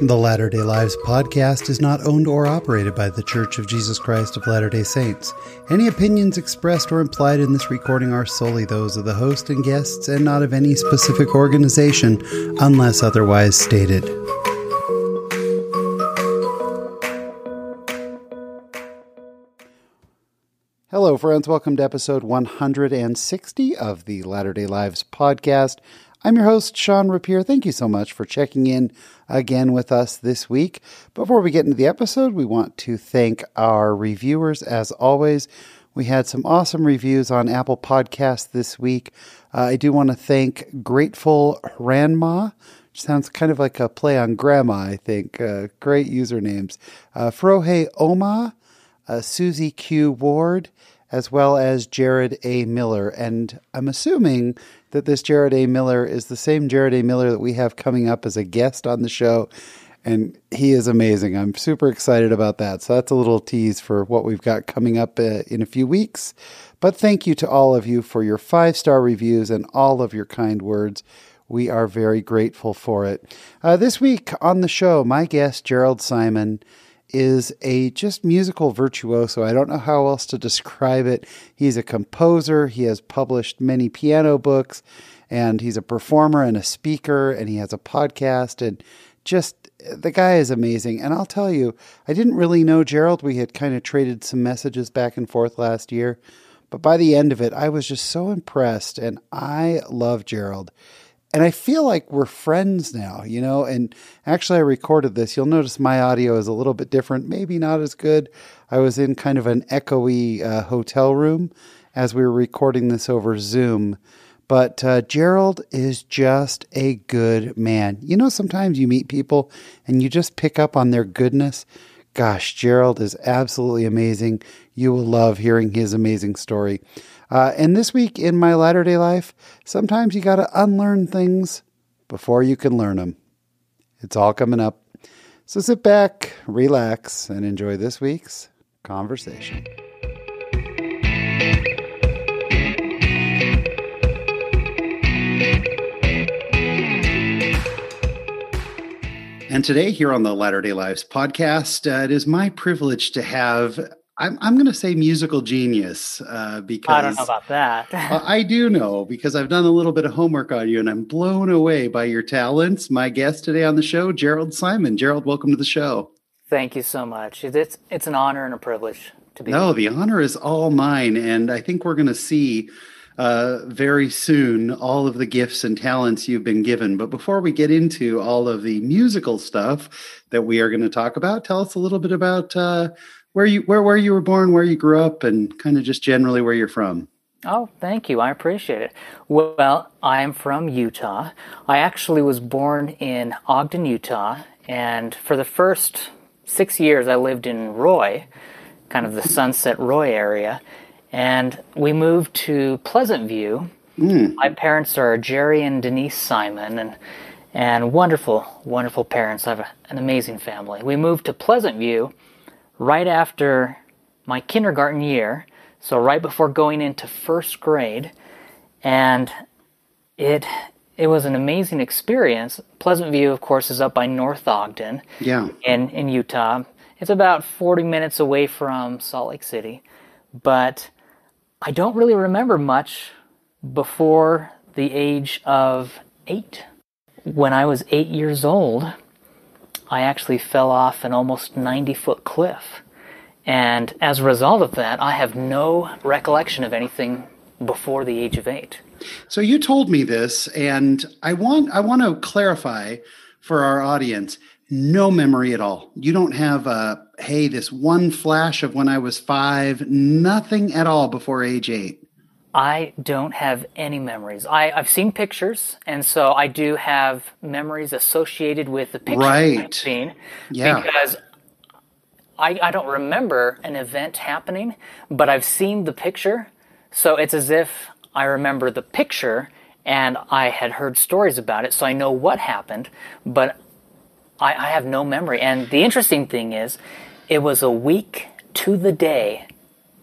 The Latter day Lives podcast is not owned or operated by The Church of Jesus Christ of Latter day Saints. Any opinions expressed or implied in this recording are solely those of the host and guests and not of any specific organization unless otherwise stated. Hello, friends. Welcome to episode 160 of the Latter day Lives podcast. I'm your host, Sean Rapier. Thank you so much for checking in again with us this week. Before we get into the episode, we want to thank our reviewers as always. We had some awesome reviews on Apple Podcasts this week. Uh, I do want to thank Grateful Grandma, which sounds kind of like a play on grandma, I think. Uh, great usernames. Uh, Frohe Oma, uh, Susie Q. Ward, as well as Jared A. Miller. And I'm assuming that this Jared A. Miller is the same Jared A. Miller that we have coming up as a guest on the show. And he is amazing. I'm super excited about that. So that's a little tease for what we've got coming up uh, in a few weeks. But thank you to all of you for your five star reviews and all of your kind words. We are very grateful for it. Uh, this week on the show, my guest, Gerald Simon, is a just musical virtuoso. I don't know how else to describe it. He's a composer, he has published many piano books, and he's a performer and a speaker, and he has a podcast, and just the guy is amazing. And I'll tell you, I didn't really know Gerald. We had kind of traded some messages back and forth last year. But by the end of it, I was just so impressed, and I love Gerald and I feel like we're friends now, you know. And actually, I recorded this. You'll notice my audio is a little bit different, maybe not as good. I was in kind of an echoey uh, hotel room as we were recording this over Zoom. But uh, Gerald is just a good man. You know, sometimes you meet people and you just pick up on their goodness. Gosh, Gerald is absolutely amazing. You will love hearing his amazing story. Uh, and this week in my latter day life, sometimes you got to unlearn things before you can learn them. It's all coming up. So sit back, relax, and enjoy this week's conversation. And today, here on the Latter day Lives podcast, uh, it is my privilege to have I'm I'm going to say musical genius uh, because I don't know about that. I do know because I've done a little bit of homework on you, and I'm blown away by your talents. My guest today on the show, Gerald Simon. Gerald, welcome to the show. Thank you so much. It's it's an honor and a privilege to be. No, the honor is all mine, and I think we're going to see. Uh, very soon, all of the gifts and talents you've been given. But before we get into all of the musical stuff that we are going to talk about, tell us a little bit about uh, where you where where you were born, where you grew up, and kind of just generally where you're from. Oh, thank you. I appreciate it. Well, I'm from Utah. I actually was born in Ogden, Utah, and for the first six years I lived in Roy, kind of the Sunset Roy area, and we moved to Pleasant View. Mm. My parents are Jerry and Denise Simon, and and wonderful, wonderful parents. I have an amazing family. We moved to Pleasant View right after my kindergarten year, so right before going into first grade, and it it was an amazing experience. Pleasant View, of course, is up by North Ogden, yeah, in in Utah. It's about 40 minutes away from Salt Lake City, but I don't really remember much before the age of eight. When I was eight years old, I actually fell off an almost 90 foot cliff. And as a result of that, I have no recollection of anything before the age of eight. So you told me this, and I want I want to clarify for our audience: no memory at all. You don't have a hey, this one flash of when I was five. Nothing at all before age eight. I don't have any memories. I, I've seen pictures, and so I do have memories associated with the pictures right. I've seen. Yeah. Because I, I don't remember an event happening, but I've seen the picture. So it's as if I remember the picture and I had heard stories about it, so I know what happened, but I, I have no memory. And the interesting thing is, it was a week to the day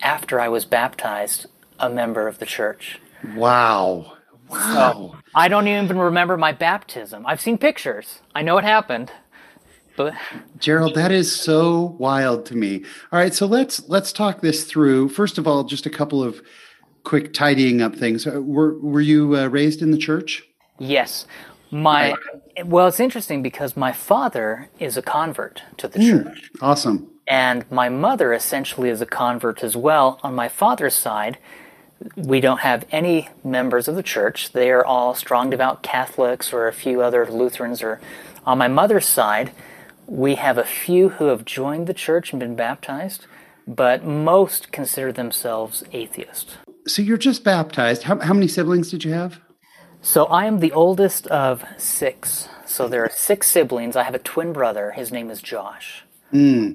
after I was baptized a member of the church. Wow. Wow. So I don't even remember my baptism. I've seen pictures. I know it happened. But Gerald, that is so wild to me. All right, so let's let's talk this through. First of all, just a couple of quick tidying up things. Uh, Were were you uh, raised in the church? yes, my well, it's interesting because my father is a convert to the church. Awesome. And my mother essentially is a convert as well. On my father's side, we don't have any members of the church. They are all strong devout Catholics or a few other Lutherans. Or on my mother's side, we have a few who have joined the church and been baptized, but most consider themselves atheist. So you're just baptized. How, how many siblings did you have? So I am the oldest of six. So there are six siblings. I have a twin brother. His name is Josh. Hmm.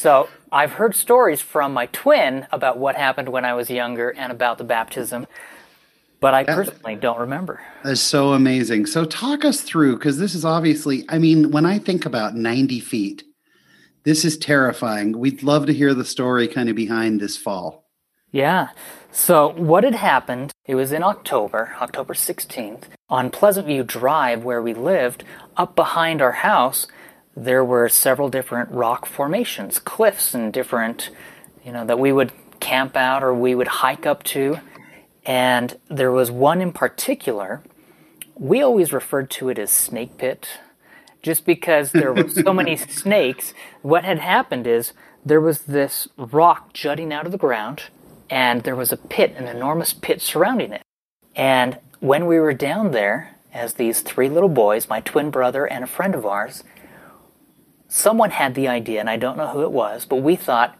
So I've heard stories from my twin about what happened when I was younger and about the baptism, but I personally don't remember. That's so amazing. So talk us through because this is obviously. I mean, when I think about 90 feet, this is terrifying. We'd love to hear the story kind of behind this fall. Yeah. So what had happened, it was in October, October 16th, on Pleasant View Drive where we lived, up behind our house, there were several different rock formations, cliffs and different, you know, that we would camp out or we would hike up to. And there was one in particular, we always referred to it as Snake Pit, just because there were so many snakes. What had happened is there was this rock jutting out of the ground, and there was a pit, an enormous pit surrounding it. And when we were down there, as these three little boys, my twin brother and a friend of ours, someone had the idea, and I don't know who it was, but we thought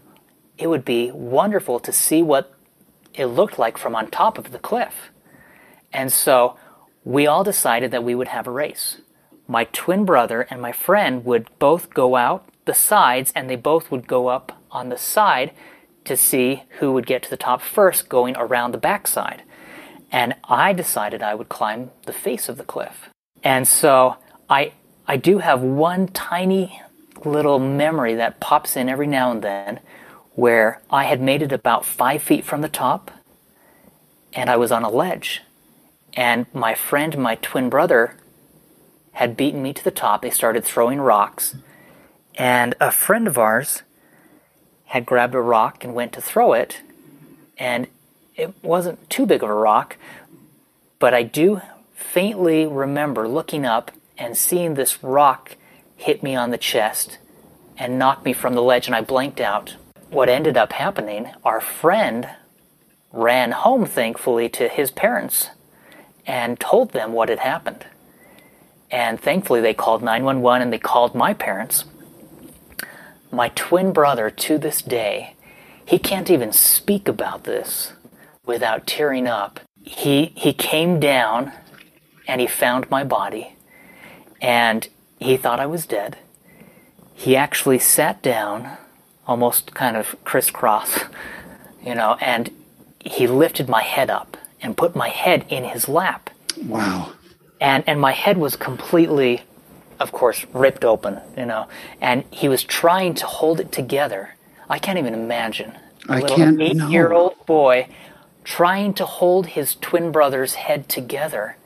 it would be wonderful to see what it looked like from on top of the cliff. And so we all decided that we would have a race. My twin brother and my friend would both go out the sides, and they both would go up on the side to see who would get to the top first, going around the backside. And I decided I would climb the face of the cliff. And so I, I do have one tiny little memory that pops in every now and then where I had made it about five feet from the top and I was on a ledge. And my friend, my twin brother, had beaten me to the top. They started throwing rocks. And a friend of ours had grabbed a rock and went to throw it. And it wasn't too big of a rock, but I do faintly remember looking up and seeing this rock hit me on the chest and knocked me from the ledge, and I blanked out. What ended up happening, our friend ran home, thankfully, to his parents and told them what had happened. And thankfully, they called 911 and they called my parents. My twin brother, to this day, he can't even speak about this without tearing up. He, he came down and he found my body and he thought I was dead. He actually sat down, almost kind of crisscross, you know, and he lifted my head up and put my head in his lap. Wow. And, and my head was completely, of course, ripped open, you know, and he was trying to hold it together. I can't even imagine. A I little can't- eight year old boy trying to hold his twin brother's head together.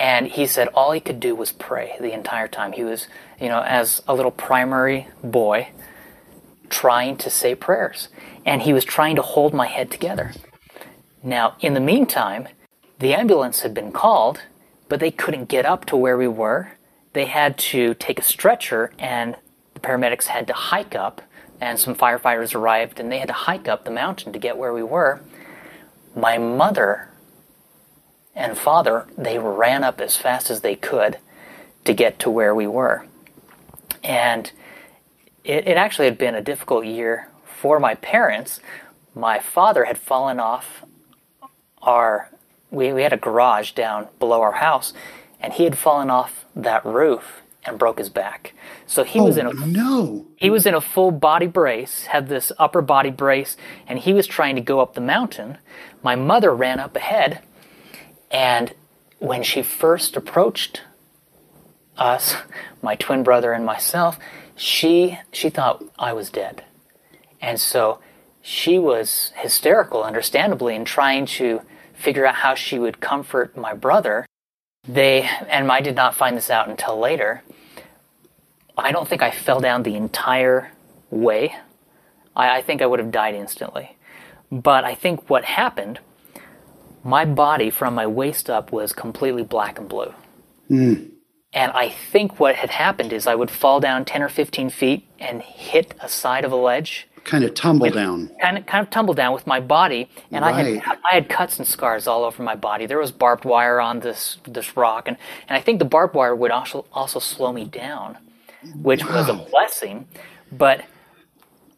And he said all he could do was pray the entire time. He was, you know, as a little primary boy, trying to say prayers. And he was trying to hold my head together. Now, in the meantime, the ambulance had been called, but they couldn't get up to where we were. They had to take a stretcher, and the paramedics had to hike up, and some firefighters arrived, and they had to hike up the mountain to get where we were. My mother and father, they ran up as fast as they could to get to where we were. And it, it actually had been a difficult year for my parents. My father had fallen off our we, we had a garage down below our house and he had fallen off that roof and broke his back. So he was in a oh, no. he was in a full body brace, had this upper body brace, and he was trying to go up the mountain. My mother ran up ahead, and when she first approached us, my twin brother and myself, she she thought I was dead. And so she was hysterical, understandably, in trying to figure out how she would comfort my brother. They and I did not find this out until later I don't think I fell down the entire way. I, I think I would have died instantly. But I think what happened, my body from my waist up was completely black and blue. Hmm. And I think what had happened is I would fall down 10 or 15 feet and hit a side of a ledge, Kind of tumble down. kind of, kind of tumble down with my body. And I, had, I had cuts and scars all over my body. There was barbed wire on this, this rock. And, and I think the barbed wire would also, also slow me down, which was a blessing. But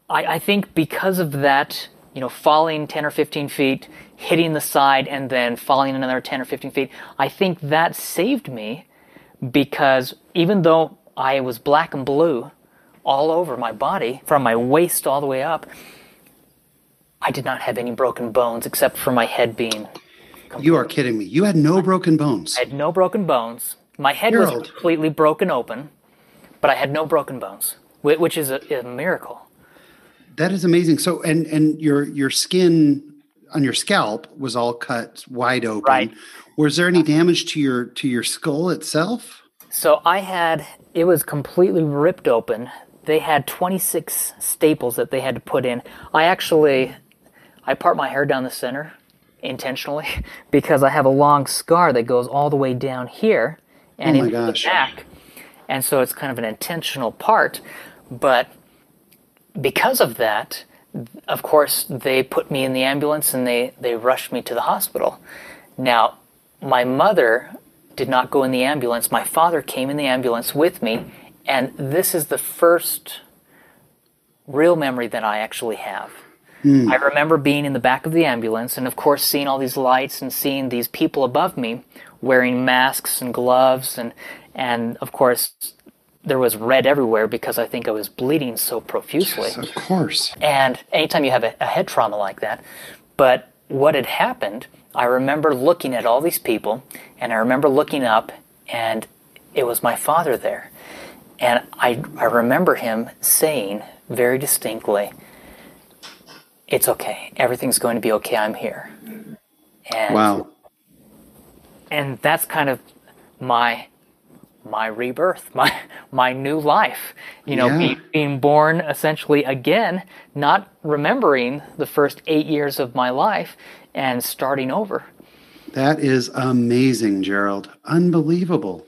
I, I think because of that, you know, falling 10 or 15 feet, hitting the side, and then falling another 10 or 15 feet, I think that saved me because even though I was black and blue all over my body, from my waist all the way up, I did not have any broken bones except for my head being. You are kidding me. You had no broken bones. I had no broken bones. My head was completely broken open, but I had no broken bones, which is a, a miracle. That is amazing. So and and your your skin on your scalp was all cut wide open. Right. Was there any damage to your to your skull itself? So I had it was completely ripped open. They had 26 staples that they had to put in. I actually I part my hair down the center intentionally because I have a long scar that goes all the way down here and Oh into gosh. the back. And so it's kind of an intentional part, but because of that, of course, they put me in the ambulance and they, they rushed me to the hospital. Now, my mother did not go in the ambulance. My father came in the ambulance with me, and this is the first real memory that I actually have. Hmm. I remember being in the back of the ambulance and, of course, seeing all these lights and seeing these people above me wearing masks and gloves, and, and of course, there was red everywhere because I think I was bleeding so profusely. Yes, Of course. And anytime you have a, a head trauma like that, but what had happened, I remember looking at all these people, and I remember looking up, and it was my father there. And I, I remember him saying very distinctly, It's okay. Everything's going to be okay. I'm here. And, Wow. and that's kind of my my rebirth, my my new life. You know, Yeah. be, being born essentially again, not remembering the first eight years of my life and starting over. That is amazing, Gerald. Unbelievable.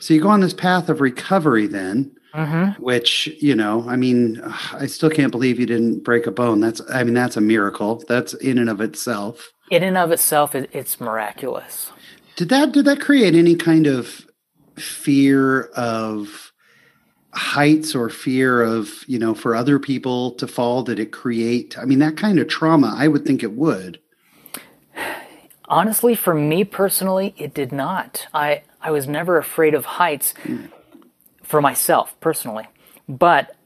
So you go on this path of recovery then, mm-hmm. which, you know, I mean, I still can't believe you didn't break a bone. That's, I mean, that's a miracle. That's in and of itself. In and of itself, it, it's miraculous. Did that, did that create any kind of fear of heights or fear of, you know, for other people to fall? Did it create, I mean, that kind of trauma, I would think it would. Honestly, for me personally, it did not. I, I was never afraid of heights for myself personally. But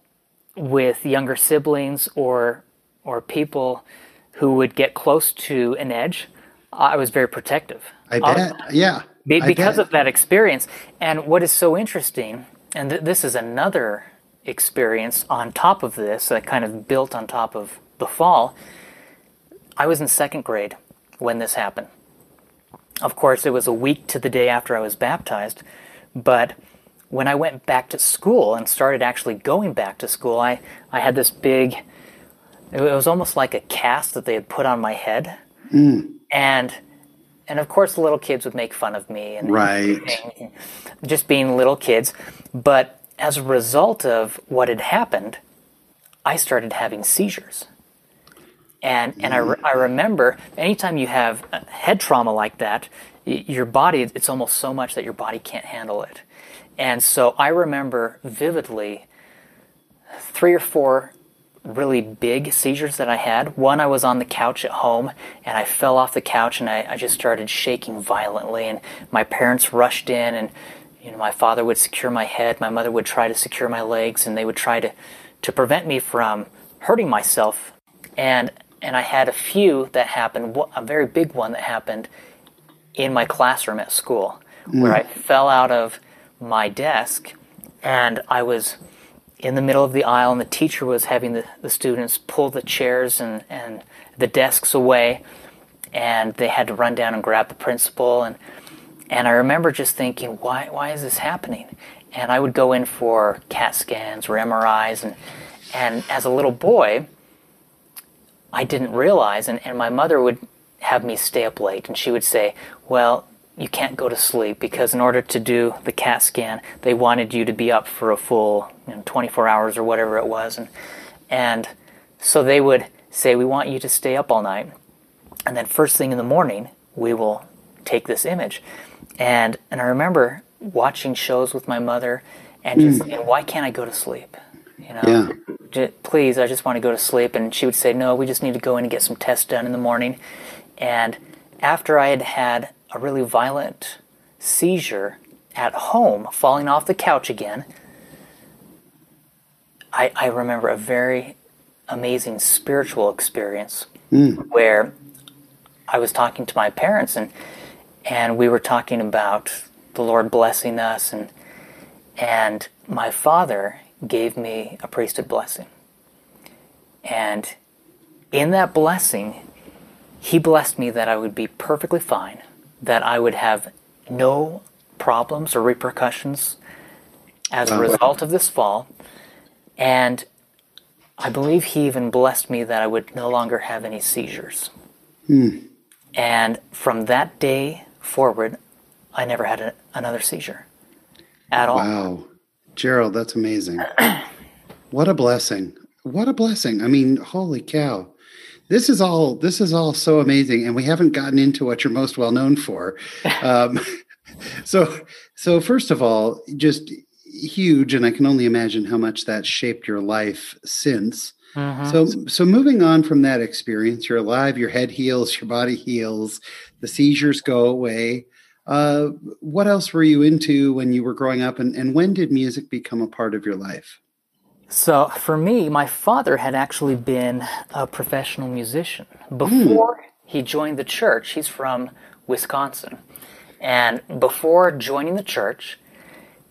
with younger siblings or or people who would get close to an edge, I was very protective. I bet. yeah. Be- because of that experience. And what is so interesting, and th- this is another experience on top of this that kind of built on top of the fall. I was in second grade when this happened. Of course, it was a week to the day after I was baptized, but when I went back to school and started actually going back to school, I, I had this big, it was almost like a cast that they had put on my head. And and of course the little kids would make fun of me and Right. and just being little kids. But as a result of what had happened i started having seizures. And and I, re- mm. I remember anytime you have a head trauma like that your body it's almost so much that your body can't handle it. And so i remember vividly three or four really big seizures that I had. One, I was on the couch at home and I fell off the couch and I, I just started shaking violently. And my parents rushed in and you know my father would secure my head, my mother would try to secure my legs, and they would try to to prevent me from hurting myself. And and I had a few that happened. A very big one that happened in my classroom at school, where mm. I fell out of my desk and I was in the middle of the aisle, and the teacher was having the, the students pull the chairs and, and the desks away, and they had to run down and grab the principal. And, and I remember just thinking, why, why is this happening? and I would go in for CAT scans or MRIs, and and as a little boy, I didn't realize, and, and my mother would have me stay up late, and she would say, "Well, you can't go to sleep because in order to do the CAT scan, they wanted you to be up for a full you know, 24 hours or whatever it was, and and so they would say, "We want you to stay up all night." And then first thing in the morning, we will take this image. And and I remember watching shows with my mother and just mm. why can't I go to sleep? You know, yeah. just, please, I just want to go to sleep. And she would say, no, we just need to go in and get some tests done in the morning. And after I had had a really violent seizure at home, falling off the couch again, I, I remember a very amazing spiritual experience mm. where I was talking to my parents and and we were talking about the Lord blessing us and and my father gave me a priesthood blessing. And in that blessing, he blessed me that I would be perfectly fine, that I would have no problems or repercussions as a result of this fall. And I believe he even blessed me that I would no longer have any seizures. Hmm. And from that day forward, I never had a, another seizure at all. Wow. Gerald, that's amazing. what a blessing. What a blessing. I mean, holy cow. This is all this is all so amazing and we haven't gotten into what you're most well known for. Um, so so first of all, just huge and I can only imagine how much that shaped your life since. Mm-hmm. So, so moving on from that experience, you're alive, your head heals, your body heals, the seizures go away. Uh, what else were you into when you were growing up, and, and when did music become a part of your life? So, for me, my father had actually been a professional musician before he joined the church. He's from Wisconsin. And before joining the church,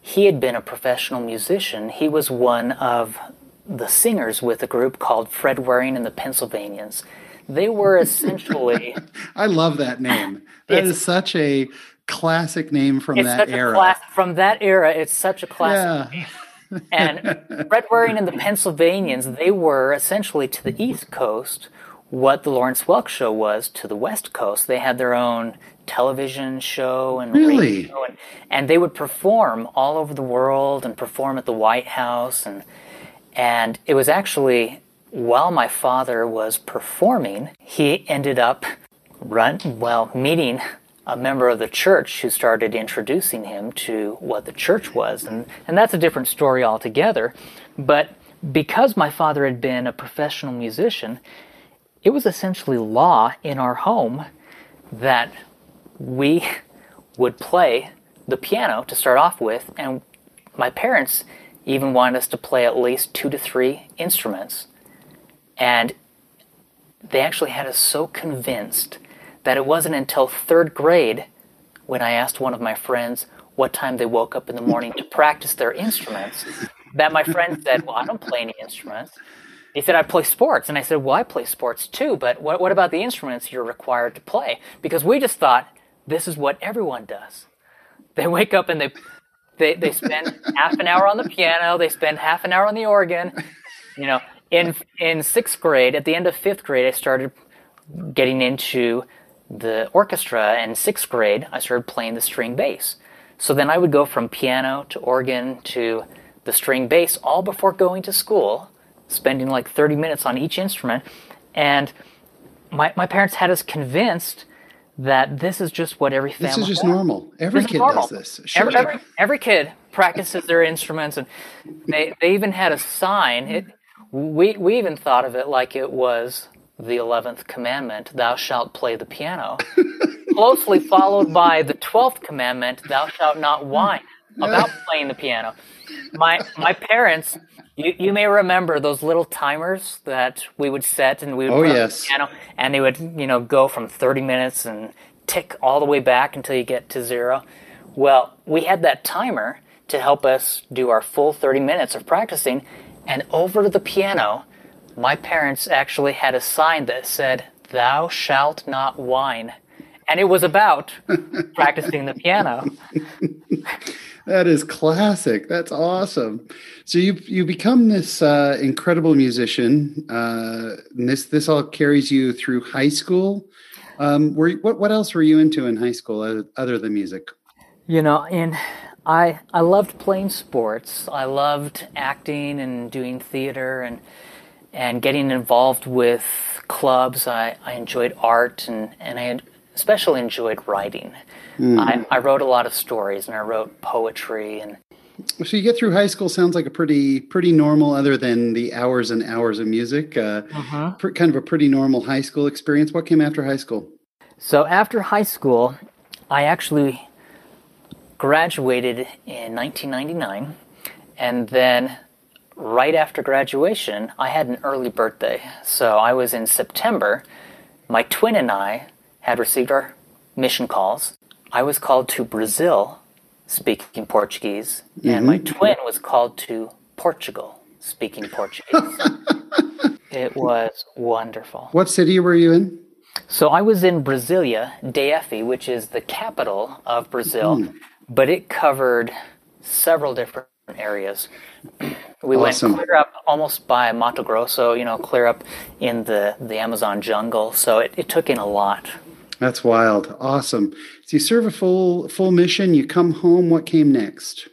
he had been a professional musician. He was one of the singers with a group called Fred Waring and the Pennsylvanians. They were essentially. I love that name. That is such a classic name from that era. Class, from that era, it's such a classic yeah. And Fred Waring and the Pennsylvanians, they were essentially to the East Coast what the Lawrence Welk show was to the West Coast. They had their own television show and really? radio, and, and they would perform all over the world and perform at the White House and and it was actually while my father was performing, he ended up run well meeting a member of the church who started introducing him to what the church was. And, and that's a different story altogether. But because my father had been a professional musician, it was essentially law in our home that we would play the piano to start off with, and my parents even wanted us to play at least two to three instruments. And they actually had us so convinced that it wasn't until third grade when I asked one of my friends what time they woke up in the morning to practice their instruments that my friend said, Well, I don't play any instruments. He said, I play sports. And I said, Well, I play sports too, but what, what about the instruments you're required to play? Because we just thought this is what everyone does. They wake up and they they, they spend half an hour on the piano, they spend half an hour on the organ. You know, in in sixth grade, at the end of fifth grade, I started getting into the orchestra. And sixth grade, I started playing the string bass. So then I would go from piano to organ to the string bass all before going to school, spending like 30 minutes on each instrument. And my, my parents had us convinced that this is just what every family. This is just does. normal. Every this kid does this. Sure. Every, every, every, kid practices their instruments, and they they even had a sign. It we we even thought of it like it was the eleventh commandment: "Thou shalt play the piano." Closely followed by the twelfth commandment: "Thou shalt not whine about playing the piano." My my parents you, you may remember those little timers that we would set and we would oh, put yes. the piano and they would, you know, go from 30 minutes and tick all the way back until you get to zero. Well, we had that timer to help us do our full 30 minutes of practicing and over to the piano, my parents actually had a sign that said, Thou shalt not whine. And it was about practicing the piano. that is classic. That's awesome. So you you become this uh, incredible musician. Uh, this this all carries you through high school. Um, were what what else were you into in high school other than music? You know, in I I loved playing sports. I loved acting and doing theater and and getting involved with clubs. I, I enjoyed art and, and I especially enjoyed writing. Mm. I, I wrote a lot of stories and I wrote poetry and so you get through high school sounds like a pretty pretty normal other than the hours and hours of music uh, uh-huh. pr- kind of a pretty normal high school experience what came after high school so after high school i actually graduated in 1999 and then right after graduation i had an early birthday so i was in september my twin and i had received our mission calls I was called to Brazil speaking Portuguese, mm-hmm. and my mm-hmm. twin was called to Portugal speaking Portuguese. it was wonderful. What city were you in? So I was in Brasilia, DF, which is the capital of Brazil, mm. but it covered several different areas. We awesome. went clear up almost by Mato Grosso, you know, clear up in the, the Amazon jungle. So it, it took in a lot. That's wild. Awesome. So you serve a full full mission, you come home, what came next?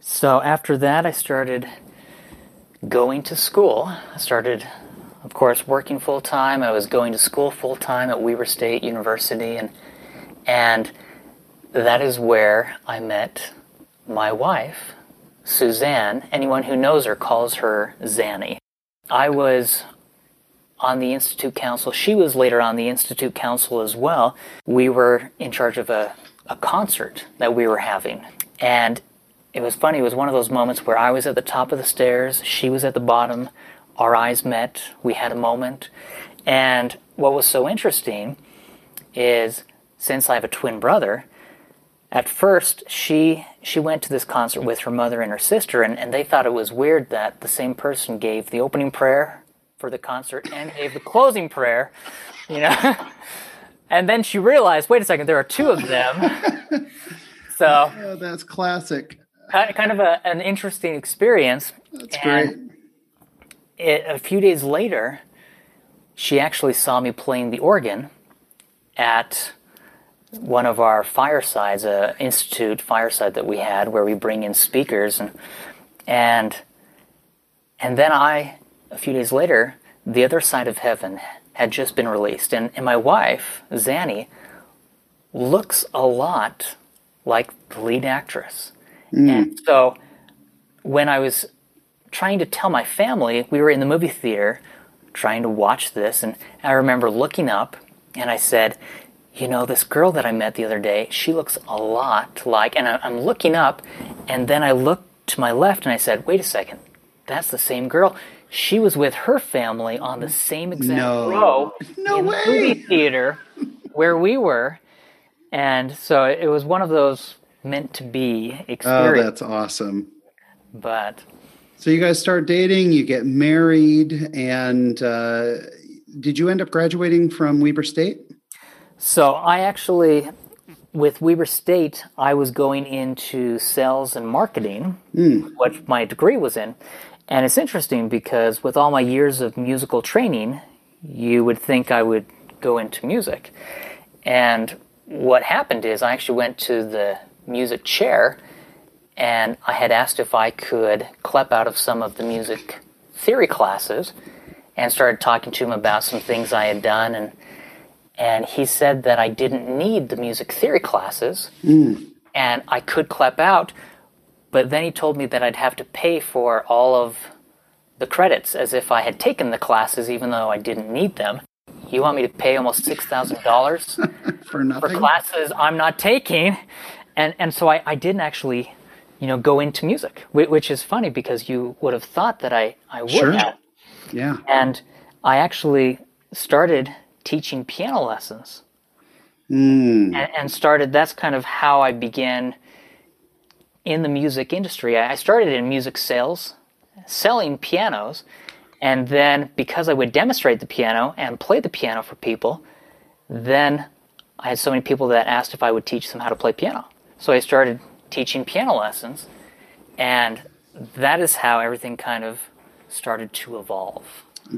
So after that I started going to school. I started of course working full time. I was going to school full time at Weber State University and and that is where I met my wife, Suzanne. Anyone who knows her calls her Zanny. I was on the Institute Council. She was later on the Institute Council as well. We were in charge of a, a concert that we were having. And it was funny, it was one of those moments where I was at the top of the stairs, she was at the bottom, our eyes met, we had a moment. And what was so interesting is since I have a twin brother, at first she she went to this concert with her mother and her sister and, and they thought it was weird that the same person gave the opening prayer for the concert and gave the closing prayer, you know. and then she realized, wait a second, there are two of them. so oh, that's classic. Kind of a, an interesting experience. That's and great. It, a few days later, she actually saw me playing the organ at one of our firesides, a institute fireside that we had, where we bring in speakers, and and and then I a few days later, The Other Side of Heaven had just been released, and, and my wife, Zanny, looks a lot like the lead actress. Mm. And so when I was trying to tell my family, we were in the movie theater trying to watch this, and I remember looking up and I said, you know, this girl that I met the other day, she looks a lot like, and I'm looking up, and then I looked to my left and I said, wait a second, that's the same girl she was with her family on the same exact no. row no in way. the movie theater where we were. And so it was one of those meant to be experiences. Oh, that's awesome. But so you guys start dating, you get married, and uh, did you end up graduating from Weber State? So I actually, with Weber State, I was going into sales and marketing, mm. what my degree was in. And it's interesting because with all my years of musical training, you would think I would go into music. And what happened is I actually went to the music chair and I had asked if I could clep out of some of the music theory classes and started talking to him about some things I had done and and he said that I didn't need the music theory classes mm. and I could clep out but then he told me that I'd have to pay for all of the credits as if I had taken the classes, even though I didn't need them. You want me to pay almost six thousand dollars for nothing for classes I'm not taking, and and so I, I didn't actually, you know, go into music, which is funny because you would have thought that I I would sure. have. Yeah. And I actually started teaching piano lessons. Mm. And, and started. That's kind of how I began in the music industry. I started in music sales, selling pianos, and then because I would demonstrate the piano and play the piano for people, then I had so many people that asked if I would teach them how to play piano. So I started teaching piano lessons. And that is how everything kind of started to evolve.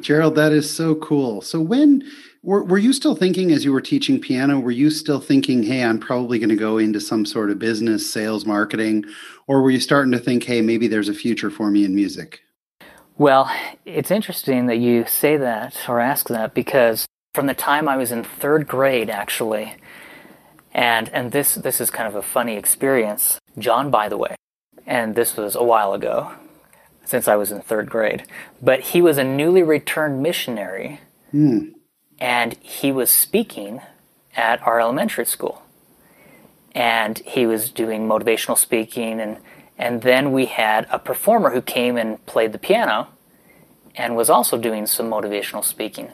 Gerald, that is so cool. So when were, were you still thinking as you were teaching piano, were you still thinking, hey, I'm probably going to go into some sort of business, sales, marketing? Or were you starting to think, hey, maybe there's a future for me in music? Well, it's interesting that you say that or ask that because from the time I was in third grade, actually, and and this this is kind of a funny experience. John, by the way, and this was a while ago, since I was in third grade, but he was a newly returned missionary, Hmm. And he was speaking at our elementary school, and he was doing motivational speaking and and then we had a performer who came and played the piano and was also doing some motivational speaking.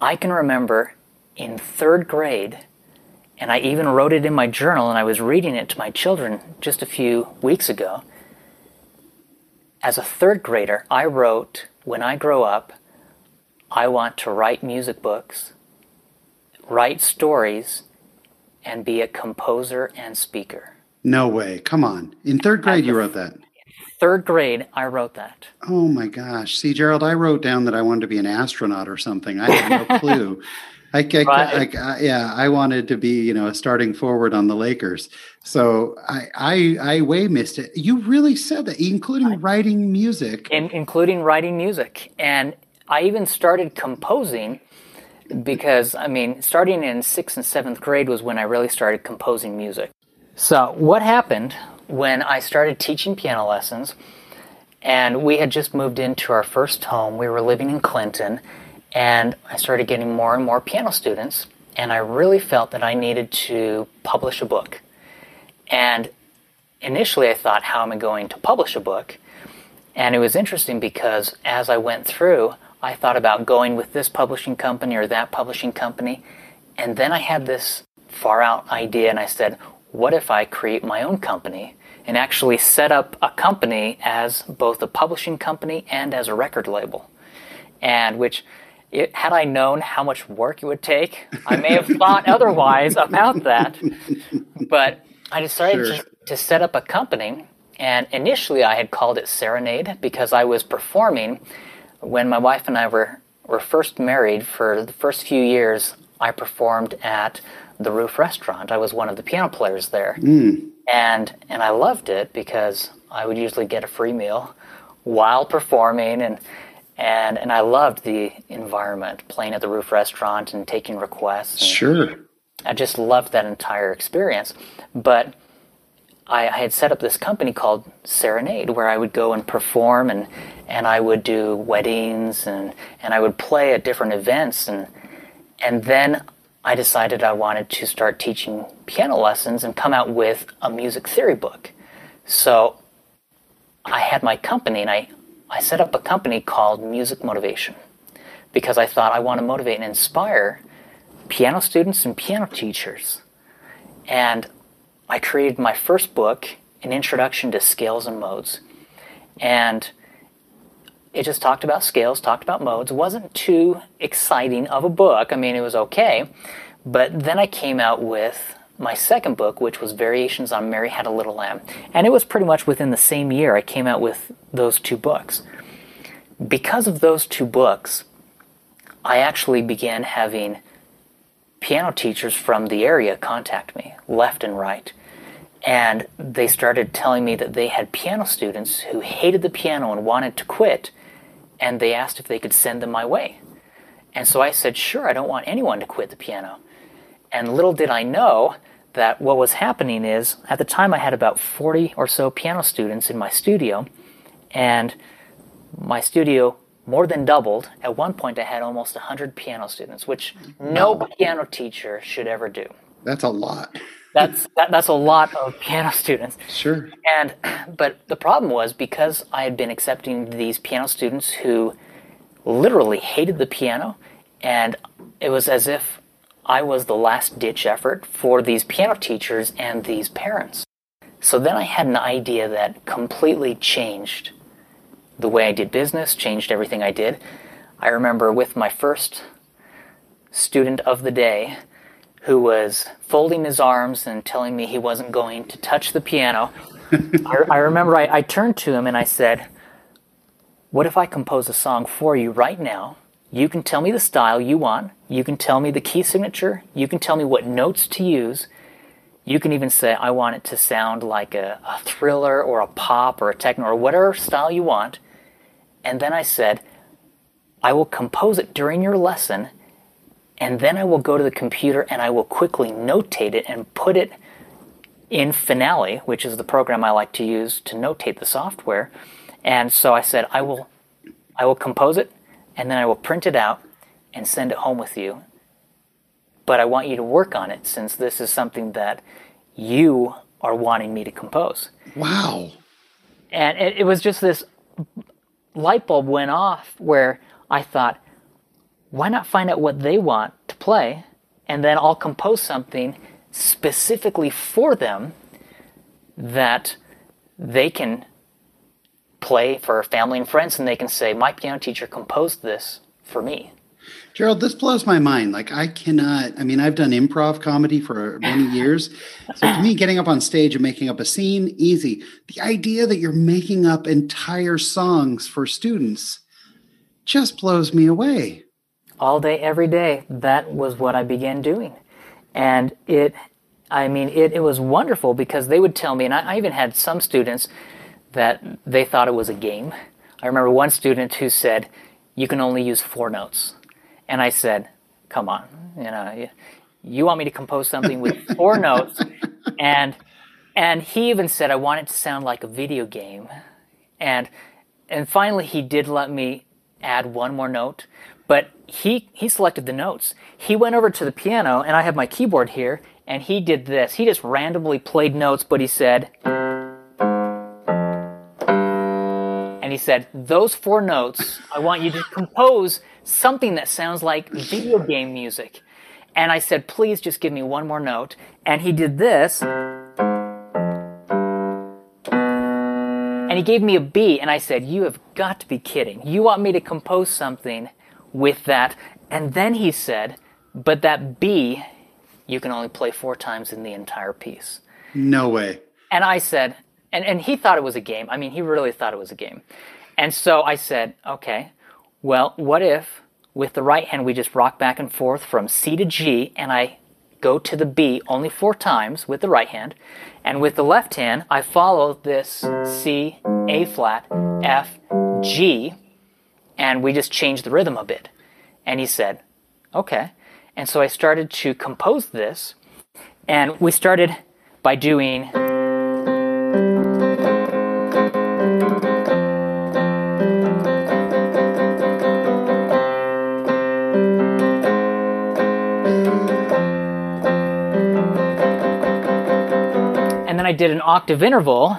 I can remember in third grade, and I even wrote it in my journal and I was reading it to my children just a few weeks ago. As a third grader, I wrote, When I grow up, I want to write music books, write stories, and be a composer and speaker. No way. Come on. In third grade, you wrote that. Third grade, I wrote that. Oh my gosh. See, Gerald, I wrote down that I wanted to be an astronaut or something. I had no clue. I, I, Right. I, I, yeah, I wanted to be, you know, a starting forward on the Lakers. So I, I, I way missed it. You really said that, including writing music. in, including writing music. And I even started composing because, I mean, starting in sixth and seventh grade was when I really started composing music. So, what happened when I started teaching piano lessons? And we had just moved into our first home. We were living in Clinton, and I started getting more and more piano students. And I really felt that I needed to publish a book. And initially, I thought, how am I going to publish a book? And it was interesting because as I went through, I thought about going with this publishing company or that publishing company. And then I had this far out idea, and I said, what if I create my own company and actually set up a company as both a publishing company and as a record label? And which, it, had I known how much work it would take, I may have thought otherwise about that. But I decided Sure. to, to set up a company, and initially I had called it Serenade because I was performing when my wife and I were, were first married. For the first few years, I performed at the Roof Restaurant. I was one of the piano players there, hmm. and and I loved it because I would usually get a free meal while performing and. And, and I loved the environment, playing at the Roof Restaurant and taking requests. and- Sure. I just loved that entire experience. But I, I had set up this company called Serenade where I would go and perform and, and I would do weddings and, and I would play at different events and and then I decided I wanted to start teaching piano lessons and come out with a music theory book. So I had my company and I, I set up a company called Music Motivation because I thought I want to motivate and inspire piano students and piano teachers. And I created my first book, An Introduction to Scales and Modes. And it just talked about scales, talked about modes. It wasn't too exciting of a book. I mean, it was okay. But then I came out with my second book, which was Variations on Mary Had a Little Lamb. And it was pretty much within the same year I came out with those two books. Because of those two books, I actually began having piano teachers from the area contact me left and right. And they started telling me that they had piano students who hated the piano and wanted to quit, and they asked if they could send them my way. And so I said, Sure, I don't want anyone to quit the piano. And little did I know that what was happening is, at the time, I had about 40 or so piano students in my studio, and my studio more than doubled. At one point, I had almost 100 piano students, which no piano teacher should ever do. That's a lot. That's that, that's a lot of piano students. Sure. And but the problem was because I had been accepting these piano students who literally hated the piano, and it was as if I was the last ditch effort for these piano teachers and these parents. So then I had an idea that completely changed the way I did business, changed everything I did. I remember with my first student of the day who was folding his arms and telling me he wasn't going to touch the piano. I, I, remember I, I turned to him and I said, What if I compose a song for you right now? You can tell me the style you want. You can tell me the key signature. You can tell me what notes to use. You can even say, I want it to sound like a, a thriller or a pop or a techno or whatever style you want. And then I said, I will compose it during your lesson, and then I will go to the computer and I will quickly notate it and put it in Finale, which is the program I like to use to notate the software. And so I said, I will, I will compose it, and then I will print it out and send it home with you. But I want you to work on it since this is something that you are wanting me to compose. Wow. And it, it was just this light bulb went off where I thought, why not find out what they want to play and then I'll compose something specifically for them that they can play for family and friends and they can say, my piano teacher composed this for me. Jerald, this blows my mind. Like, I cannot, I mean, I've done improv comedy for many years. So to me, getting up on stage and making up a scene, easy. The idea that you're making up entire songs for students just blows me away. All day, every day. That was what I began doing. And it, I mean, it, it was wonderful because they would tell me, and I, I even had some students that they thought it was a game. I remember one student who said, You can only use four notes. And I said, Come on, you know, you want me to compose something with four notes? And and he even said I want it to sound like a video game. And and finally he did let me add one more note, but he he selected the notes. He went over to the piano and I have my keyboard here and he did this. He just randomly played notes, but he said and he said, "Those four notes, I want you to compose something that sounds like video game music." And I said, "Please just give me one more note." And he did this. And he gave me a B, and I said, You have got to be kidding. You want me to compose something with that? And then he said, But that B, you can only play four times in the entire piece. No way. And I said, and, and he thought it was a game. I mean, he really thought it was a game. And so I said, Okay, well, what if with the right hand we just rock back and forth from C to G, and I go to the B only four times with the right hand, and with the left hand, I follow this C, A flat, F, G, and we just change the rhythm a bit. And he said, okay. And so I started to compose this, and we started by doing. Did an octave interval.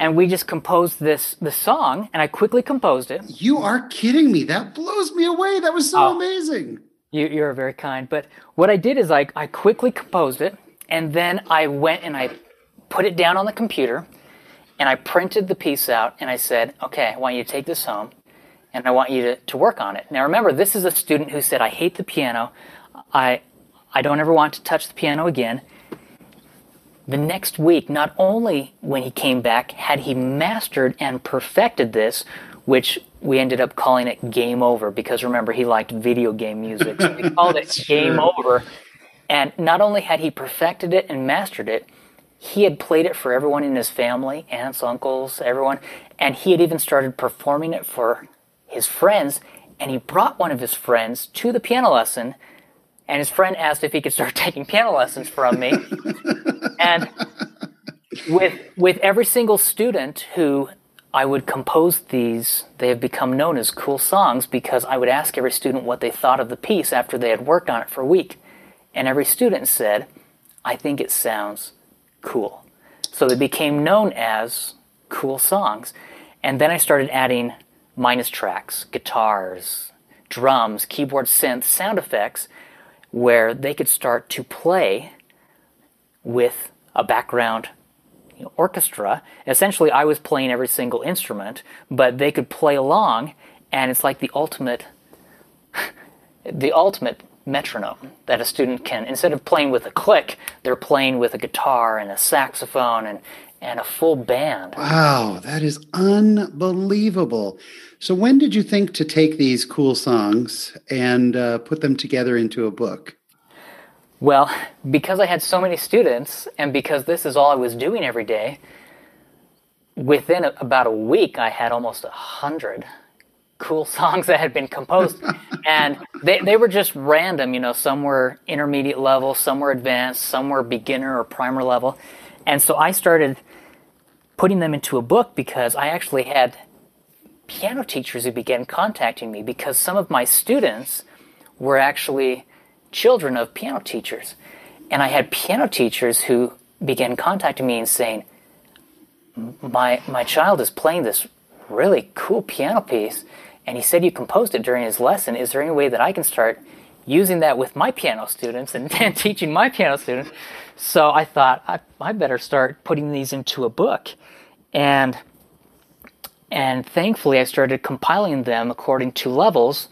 and we just composed this the song and i quickly composed it. You are kidding me. That blows me away. That was so oh, amazing. You, you're very kind. But what i did is I, I quickly composed it and then i went and i put it down on the computer, and I printed the piece out, and I said, okay, I want you to take this home, and I want you to, to work on it. Now remember, this is a student who said, I hate the piano. I, I don't ever want to touch the piano again. The next week, not only when he came back had he mastered and perfected this, which we ended up calling it Game Over because remember, he liked video game music. So we called it Game Over. And not only had he perfected it and mastered it, he had played it for everyone in his family, aunts, uncles, everyone, and he had even started performing it for his friends. And he brought one of his friends to the piano lesson, and his friend asked if he could start taking piano lessons from me. and with with every single student who I would compose these, they have become known as cool songs because I would ask every student what they thought of the piece after they had worked on it for a week. And every student said, I think it sounds cool. So they became known as cool songs. And then I started adding minus tracks, guitars, drums, keyboard synth, sound effects. where they could start to play with a background you know, orchestra. Essentially, I was playing every single instrument, but they could play along, and it's like the ultimate, the ultimate metronome that a student can. Instead of playing with a click, they're playing with a guitar and a saxophone and and a full band. Wow, that is unbelievable. So, when did you think to take these cool songs and uh, put them together into a book? Well, because I had so many students and because this is all I was doing every day, within a, about a week I had almost a hundred cool songs that had been composed. and they, they were just random, you know, some were intermediate level, some were advanced, some were beginner or primer level. And so I started putting them into a book because I actually had piano teachers who began contacting me because some of my students were actually children of piano teachers. And I had piano teachers who began contacting me and saying, my, my child is playing this really cool piano piece, and he said you composed it during his lesson. Is there any way that I can start using that with my piano students and, and teaching my piano students? So I thought, I, I better start putting these into a book. And and thankfully, I started compiling them according to levels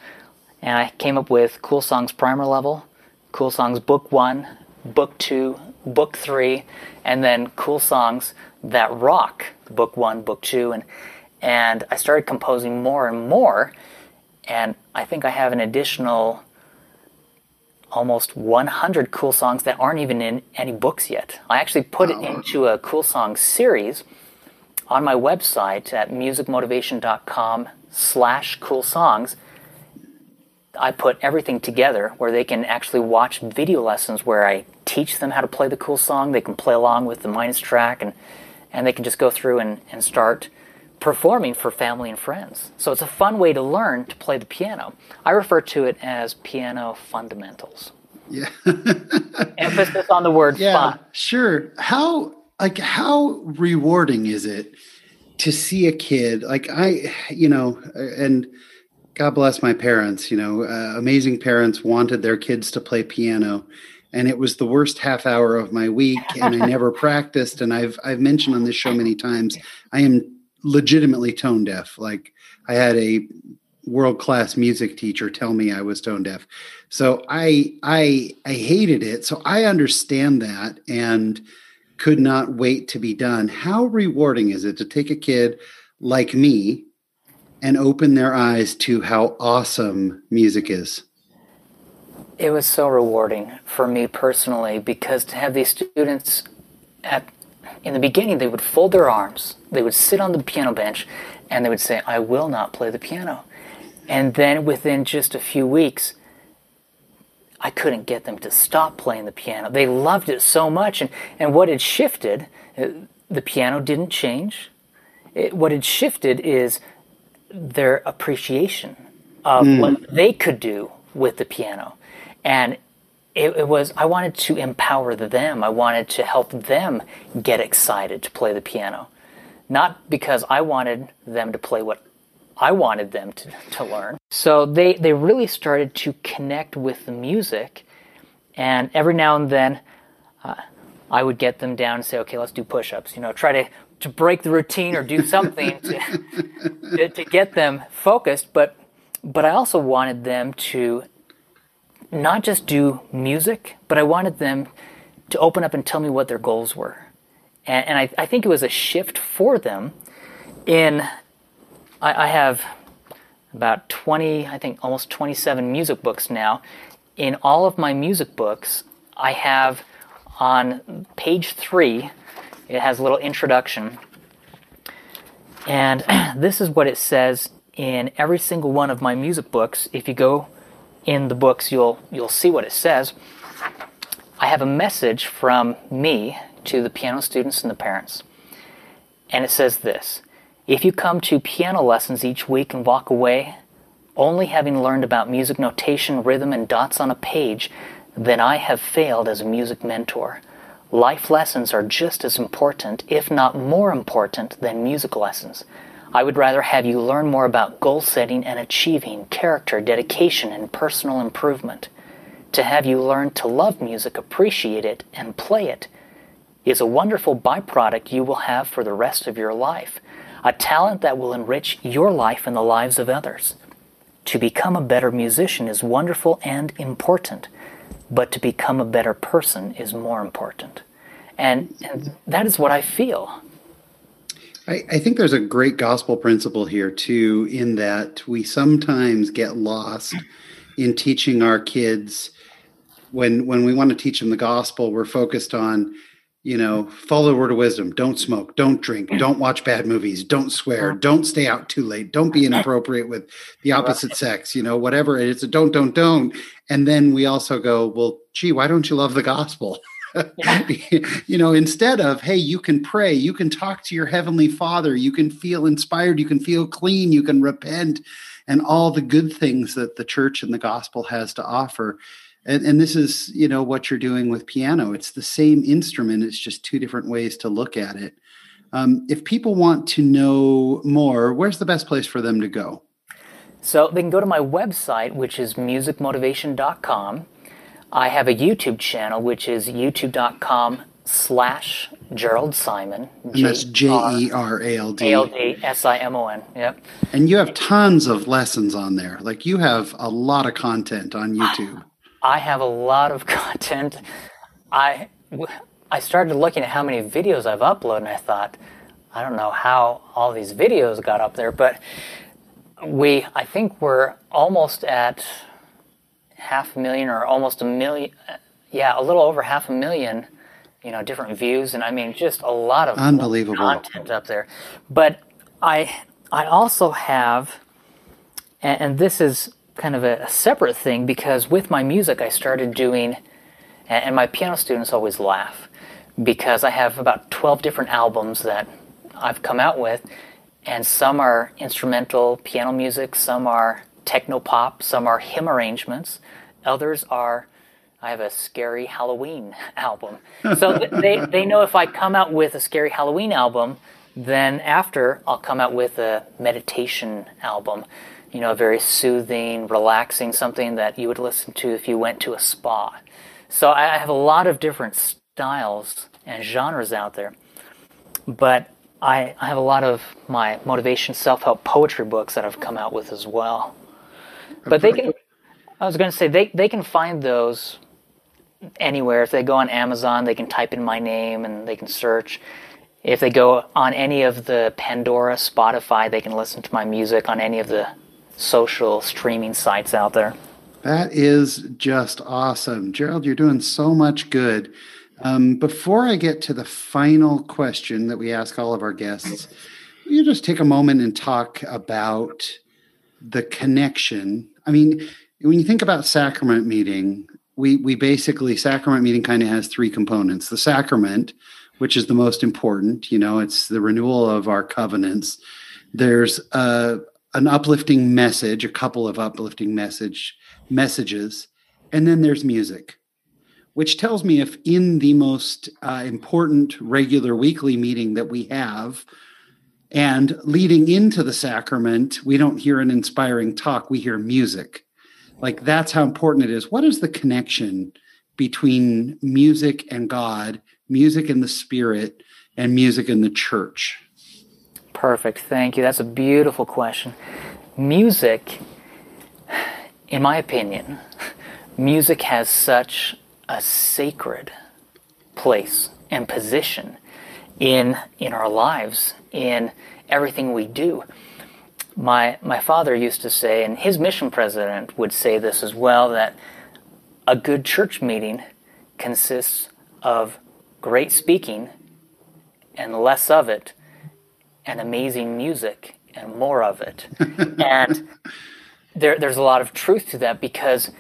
and I came up with Cool Songs Primer Level, Cool Songs Book 1, Book 2, Book 3, and then Cool Songs That Rock, Book 1, Book 2. And, and I started composing more and more, and I think I have an additional almost 100 cool songs that aren't even in any books yet. I actually put it into a cool songs series on my website at musicmotivation.com slash cool songs I put everything together where they can actually watch video lessons where I teach them how to play the cool song. They can play along with the minus track and, and they can just go through and, and start performing for family and friends. So it's a fun way to learn to play the piano. I refer to it as piano fundamentals. Yeah. Emphasis on the word yeah, fun. Sure. How like how rewarding is it to see a kid like I you know and God bless my parents. You know, uh, amazing parents wanted their kids to play piano, and it was the worst half hour of my week. And I never practiced. And I've I've mentioned on this show many times, I am legitimately tone deaf. Like I had a world class music teacher tell me I was tone deaf. So I I I hated it. So I understand that and could not wait to be done. How rewarding is it to take a kid like me and open their eyes to how awesome music is? It was so rewarding for me personally because to have these students at in the beginning they would fold their arms, they would sit on the piano bench and they would say, "I will not play the piano." And then within just a few weeks, I couldn't get them to stop playing the piano. They loved it so much and and what had shifted, uh, the piano didn't change. It, what had shifted is their appreciation of mm. what they could do with the piano. And it, it, was, I wanted to empower them. I wanted to help them get excited to play the piano. Not because I wanted them to play what I wanted them to, to learn. So they, they really started to connect with the music. And every now and then, uh, I would get them down and say, okay, let's do push ups. You know, try to to break the routine or do something to, to, to get them focused. But but I also wanted them to not just do music, but I wanted them to open up and tell me what their goals were. And, and I, I, think it was a shift for them. In I, I have about 20, I think almost 27 music books now. In all of my music books, I have on page three it has a little introduction. And this is what it says in every single one of my music books. If you go in the books, you'll you'll see what it says. I have a message from me to the piano students and the parents. And it says this If you come to piano lessons each week and walk away only having learned about music notation, rhythm, and dots on a page, then I have failed as a music mentor. Life lessons are just as important, if not more important, than music lessons. I would rather have you learn more about goal setting and achieving, character, dedication, and personal improvement. to have you learn to love music, appreciate it, and play it is a wonderful byproduct you will have for the rest of your life, a talent that will enrich your life and the lives of others. To become a better musician is wonderful and important, but to become a better person is more important. And, and that is what I feel. I, I, think there's a great gospel principle here, too, in that we sometimes get lost in teaching our kids. When, when we want to teach them the gospel, we're focused on you know, follow the word of wisdom. Don't smoke. Don't drink. Don't watch bad movies. Don't swear. Don't stay out too late. Don't be inappropriate with the opposite sex. You know, whatever it is. A don't, don't, don't. And then we also go, well, gee, why don't you love the gospel? you know, instead of, hey, you can pray, you can talk to your heavenly Father, you can feel inspired, you can feel clean, you can repent, and all the good things that the church and the gospel has to offer. And, and this is you know what you're doing with piano. It's the same instrument it's just two different ways to look at it. Um, if people want to know more where's the best place for them to go? So they can go to my website which is musicmotivation.com i have a youtube channel which is youtube.com slash Jerald Simon. And that's J E R A L D. A L D S I M O N. Yep. And you have tons of lessons on there. Like you have a lot of content on YouTube. I have a lot of content. I I started looking at how many videos I've uploaded, and I thought, I don't know how all these videos got up there, but we I think we're almost at half a million or almost a million. Yeah, a little over half a million. You know, different views, and I mean, just a lot of unbelievable content up there. But I I also have, and, and this is kind of a, a separate thing because with my music, I started doing, and, and my piano students always laugh because I have about 12 different albums that I've come out with, and some are instrumental piano music, some are techno pop, some are hymn arrangements, others are. I have a scary Halloween album. So they, they know if I come out with a scary Halloween album, then after I'll come out with a meditation album you know, a very soothing, relaxing, something that you would listen to if you went to a spa. So I have a lot of different styles and genres out there, but I, I have a lot of my motivation self-help poetry books that I've come out with as well. But they can, I was going to say, they, they can find those anywhere. If they go on Amazon, they can type in my name and they can search. If they go on any of the Pandora, Spotify, they can listen to my music on any of the social streaming sites out there. That is just awesome. Jerald, you're doing so much good. Um, before I get to the final question that we ask all of our guests, you just take a moment and talk about the connection. I mean, when you think about sacrament meeting, we we basically sacrament meeting kind of has three components. The sacrament, which is the most important, you know, it's the renewal of our covenants. There's a, an uplifting message, a couple of uplifting message messages, and then there's music, which tells me if in the most uh, important regular weekly meeting that we have, and leading into the sacrament, we don't hear an inspiring talk, we hear music. Like that's how important it is. What is the connection between music and God, music and the Spirit, and music and the church? Perfect. Thank you. That's a beautiful question. Music, in my opinion, music has such a sacred place and position in in our lives, in everything we do. My my father used to say, and his mission president would say this as well, that a good church meeting consists of great speaking and less of it and amazing music and more of it. and there, there's a lot of truth to that because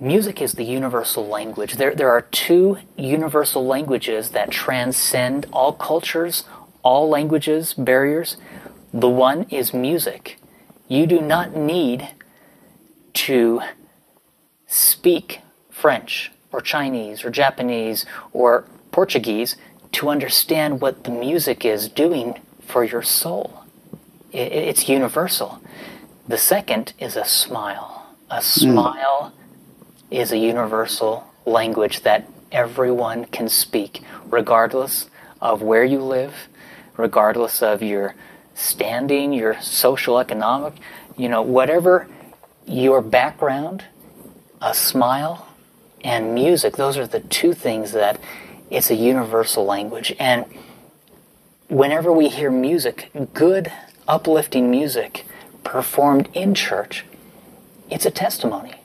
music is the universal language. There, there are two universal languages that transcend all cultures, all languages, barriers. The one is music. You do not need to speak French or Chinese or Japanese or Portuguese to understand what the music is doing for your soul. It's universal. The second is a smile. A hmm. smile. Is a universal language that everyone can speak, regardless of where you live, regardless of your standing, your social, economic, you know, whatever your background, a smile, and music, those are the two things that it's a universal language. And whenever we hear music, good, uplifting music performed in church, it's a testimony.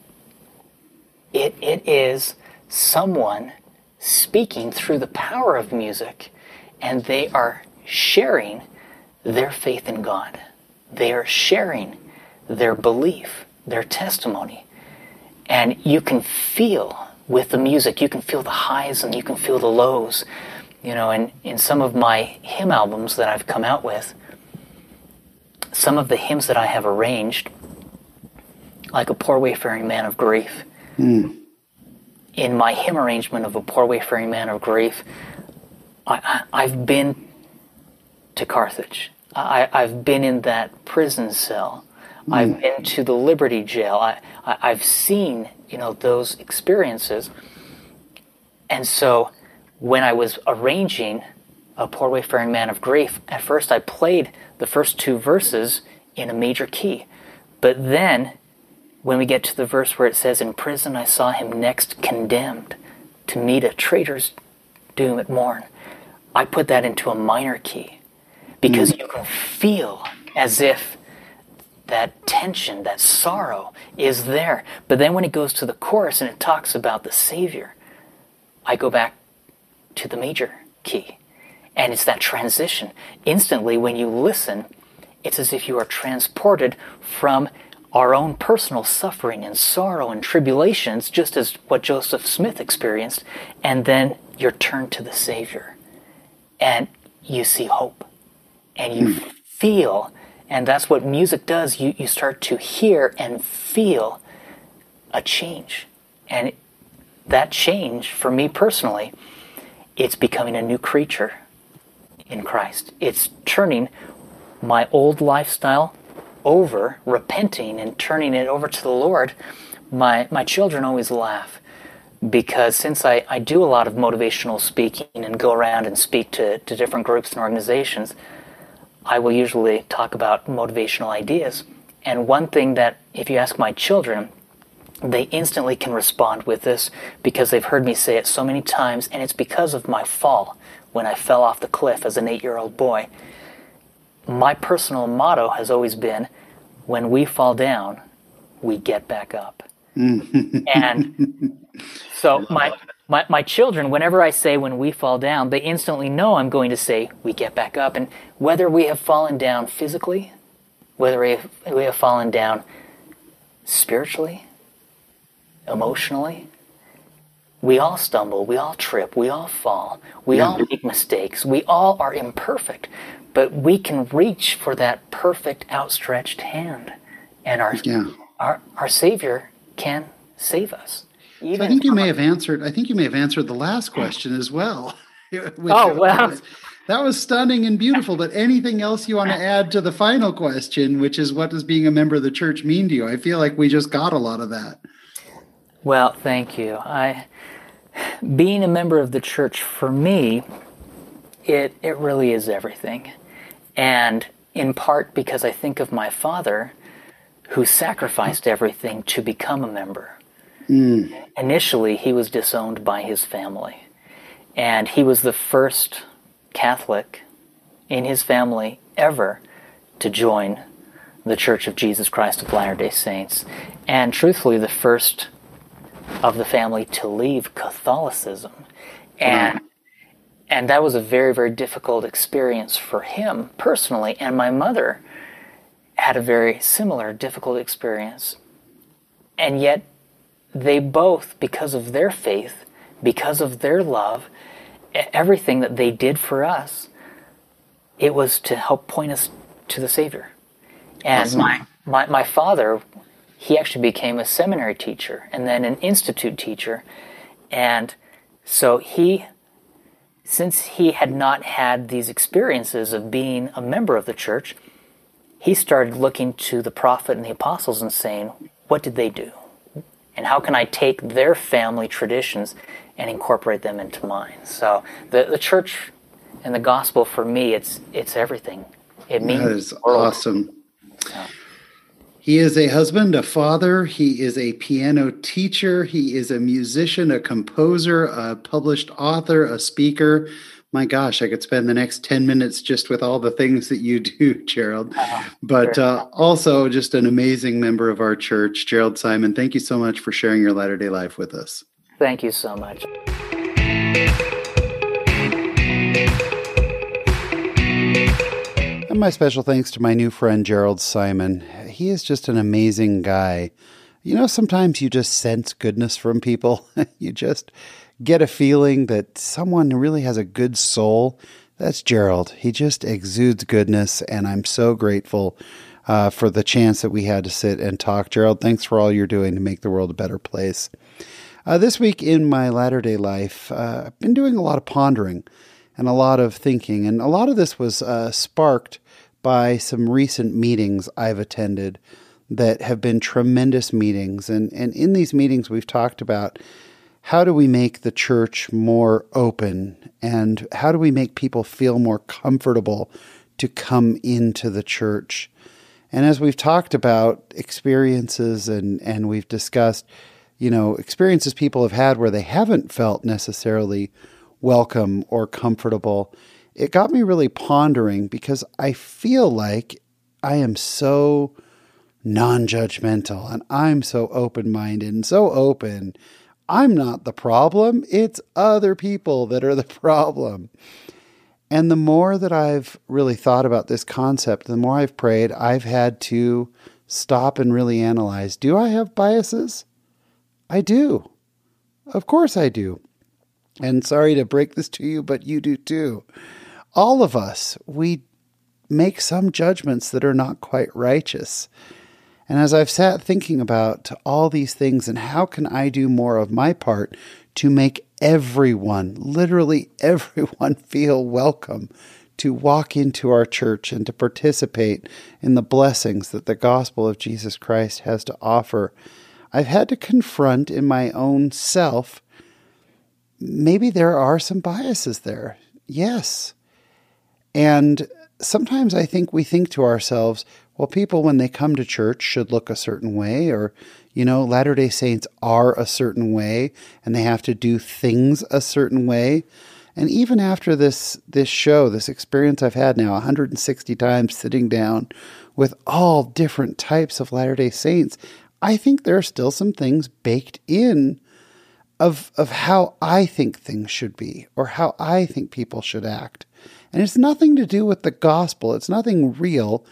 It, it is someone speaking through the power of music, and they are sharing their faith in God. They are sharing their belief, their testimony. And you can feel with the music, you can feel the highs and you can feel the lows. You know, and in some of my hymn albums that I've come out with, some of the hymns that I have arranged, like a poor wayfaring man of grief, mm. in my hymn arrangement of a poor wayfaring man of grief, I, have been to Carthage. I, have been in that prison cell. Mm. I've been to the Liberty Jail. I, I, I've seen, you know, those experiences. And so when I was arranging a poor wayfaring man of grief, at first I played the first two verses in a major key. But then, when we get to the verse where it says, In prison I saw him next condemned to meet a traitor's doom at morn, I put that into a minor key because mm. you can feel as if that tension, that sorrow is there. But then when it goes to the chorus and it talks about the Savior, I go back to the major key. And it's that transition. Instantly, when you listen, it's as if you are transported from our own personal suffering and sorrow and tribulations, just as what Joseph Smith experienced, and then you're turned to the Savior. And you see hope. And you mm. feel, and that's what music does, you, you start to hear and feel a change. And that change, for me personally, it's becoming a new creature in Christ. It's turning my old lifestyle over, repenting and turning it over to the Lord. My, my children always laugh because since I, I do a lot of motivational speaking and go around and speak to, to different groups and organizations, I will usually talk about motivational ideas. And one thing that, if you ask my children, they instantly can respond with this because they've heard me say it so many times, and it's because of my fall when I fell off the cliff as an eight year old boy. My personal motto has always been when we fall down, we get back up. and so my, my, my children, whenever I say when we fall down, they instantly know I'm going to say we get back up. And whether we have fallen down physically, whether we have, we have fallen down spiritually, emotionally, we all stumble, we all trip, we all fall, we yeah. all make mistakes, we all are imperfect, but we can reach for that perfect outstretched hand, and our yeah. our, our Savior can save us. So I think you may have answered. I think you may have answered the last question as well. oh well, that was stunning and beautiful. But anything else you want to add to the final question, which is what does being a member of the church mean to you? I feel like we just got a lot of that. Well, thank you. I being a member of the church for me, it, it really is everything. And in part because I think of my father who sacrificed everything to become a member. Mm. Initially, he was disowned by his family. And he was the first Catholic in his family ever to join the Church of Jesus Christ of Latter day Saints. And truthfully, the first of the family to leave Catholicism. And and that was a very very difficult experience for him personally and my mother had a very similar difficult experience. And yet they both because of their faith, because of their love, everything that they did for us, it was to help point us to the Savior. And awesome. my, my, my father he actually became a seminary teacher and then an institute teacher. And so he, since he had not had these experiences of being a member of the church, he started looking to the prophet and the apostles and saying, What did they do? and how can I take their family traditions and incorporate them into mine? So the, the church and the gospel for me, it's it's everything. It means that is awesome. Yeah. He is a husband, a father. He is a piano teacher. He is a musician, a composer, a published author, a speaker. My gosh, I could spend the next 10 minutes just with all the things that you do, Jerald. Uh, but uh, also just an amazing member of our church, Jerald Simon. Thank you so much for sharing your latter day life with us. Thank you so much. And my special thanks to my new friend, Jerald Simon. He is just an amazing guy. You know, sometimes you just sense goodness from people. you just get a feeling that someone really has a good soul. That's Jerald. He just exudes goodness, and I'm so grateful uh, for the chance that we had to sit and talk. Jerald, thanks for all you're doing to make the world a better place. Uh, this week in my latter day life, uh, I've been doing a lot of pondering and a lot of thinking, and a lot of this was uh, sparked by some recent meetings I've attended that have been tremendous meetings. And, and in these meetings, we've talked about how do we make the church more open and how do we make people feel more comfortable to come into the church. And as we've talked about experiences and, and we've discussed, you know, experiences people have had where they haven't felt necessarily welcome or comfortable it got me really pondering because I feel like I am so non judgmental and I'm so open minded and so open. I'm not the problem, it's other people that are the problem. And the more that I've really thought about this concept, the more I've prayed, I've had to stop and really analyze do I have biases? I do. Of course I do. And sorry to break this to you, but you do too all of us, we make some judgments that are not quite righteous. And as I've sat thinking about all these things and how can I do more of my part to make everyone, literally everyone, feel welcome to walk into our church and to participate in the blessings that the gospel of Jesus Christ has to offer, I've had to confront in my own self maybe there are some biases there. Yes. And sometimes I think we think to ourselves, well, people, when they come to church, should look a certain way, or, you know, Latter day Saints are a certain way, and they have to do things a certain way. And even after this this show, this experience I've had now 160 times sitting down with all different types of Latter day Saints, I think there are still some things baked in of of how I think things should be or how I think people should act. And it's nothing to do with the gospel, it's nothing real.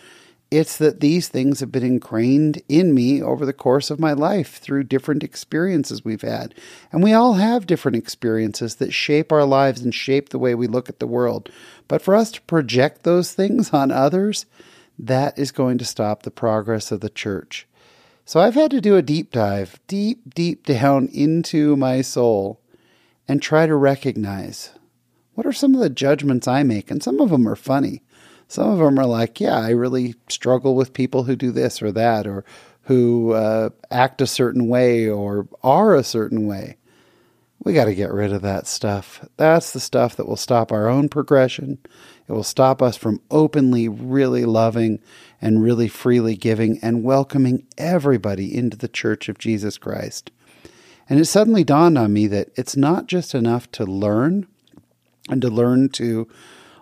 It's that these things have been ingrained in me over the course of my life through different experiences we've had. And we all have different experiences that shape our lives and shape the way we look at the world. But for us to project those things on others, that is going to stop the progress of the church. So I've had to do a deep dive, deep, deep down into my soul and try to recognize what are some of the judgments I make? And some of them are funny. Some of them are like, yeah, I really struggle with people who do this or that, or who uh, act a certain way or are a certain way. We got to get rid of that stuff. That's the stuff that will stop our own progression. It will stop us from openly, really loving and really freely giving and welcoming everybody into the church of Jesus Christ. And it suddenly dawned on me that it's not just enough to learn and to learn to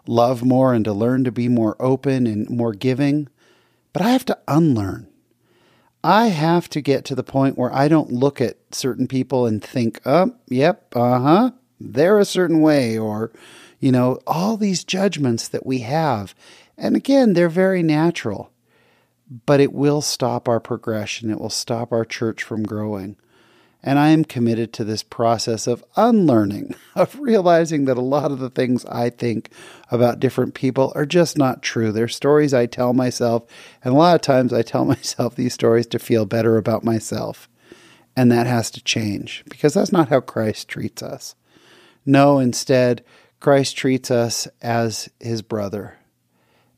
love more and to learn to be more open and more giving. But I have to unlearn. I have to get to the point where I don't look at certain people and think, oh, yep, uh huh, they're a certain way, or, you know, all these judgments that we have. And again, they're very natural, but it will stop our progression. It will stop our church from growing. And I am committed to this process of unlearning, of realizing that a lot of the things I think about different people are just not true. They're stories I tell myself. And a lot of times I tell myself these stories to feel better about myself. And that has to change because that's not how Christ treats us. No, instead, Christ treats us as his brother.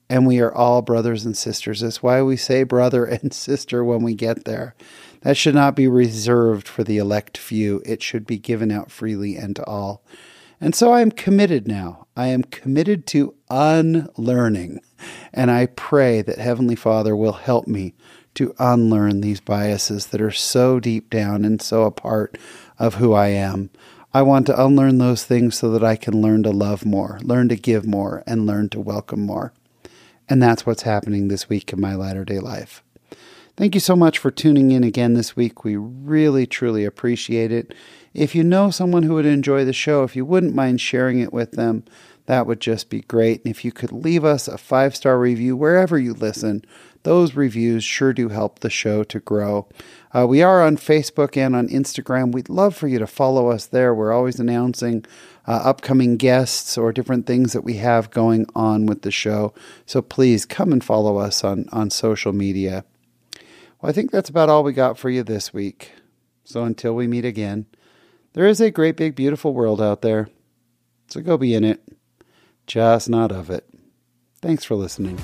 and we are all brothers and sisters. That's why we say brother and sister when we get there. That should not be reserved for the elect few, it should be given out freely and to all. And so I am committed now. I am committed to unlearning. And I pray that Heavenly Father will help me to unlearn these biases that are so deep down and so a part of who I am. I want to unlearn those things so that I can learn to love more, learn to give more, and learn to welcome more. And that's what's happening this week in my latter day life. Thank you so much for tuning in again this week. We really, truly appreciate it. If you know someone who would enjoy the show, if you wouldn't mind sharing it with them, that would just be great. And if you could leave us a five star review wherever you listen, those reviews sure do help the show to grow. Uh, we are on Facebook and on Instagram. We'd love for you to follow us there. We're always announcing uh, upcoming guests or different things that we have going on with the show. So please come and follow us on, on social media. Well, I think that's about all we got for you this week. So until we meet again, there is a great, big, beautiful world out there. So go be in it, just not of it. Thanks for listening.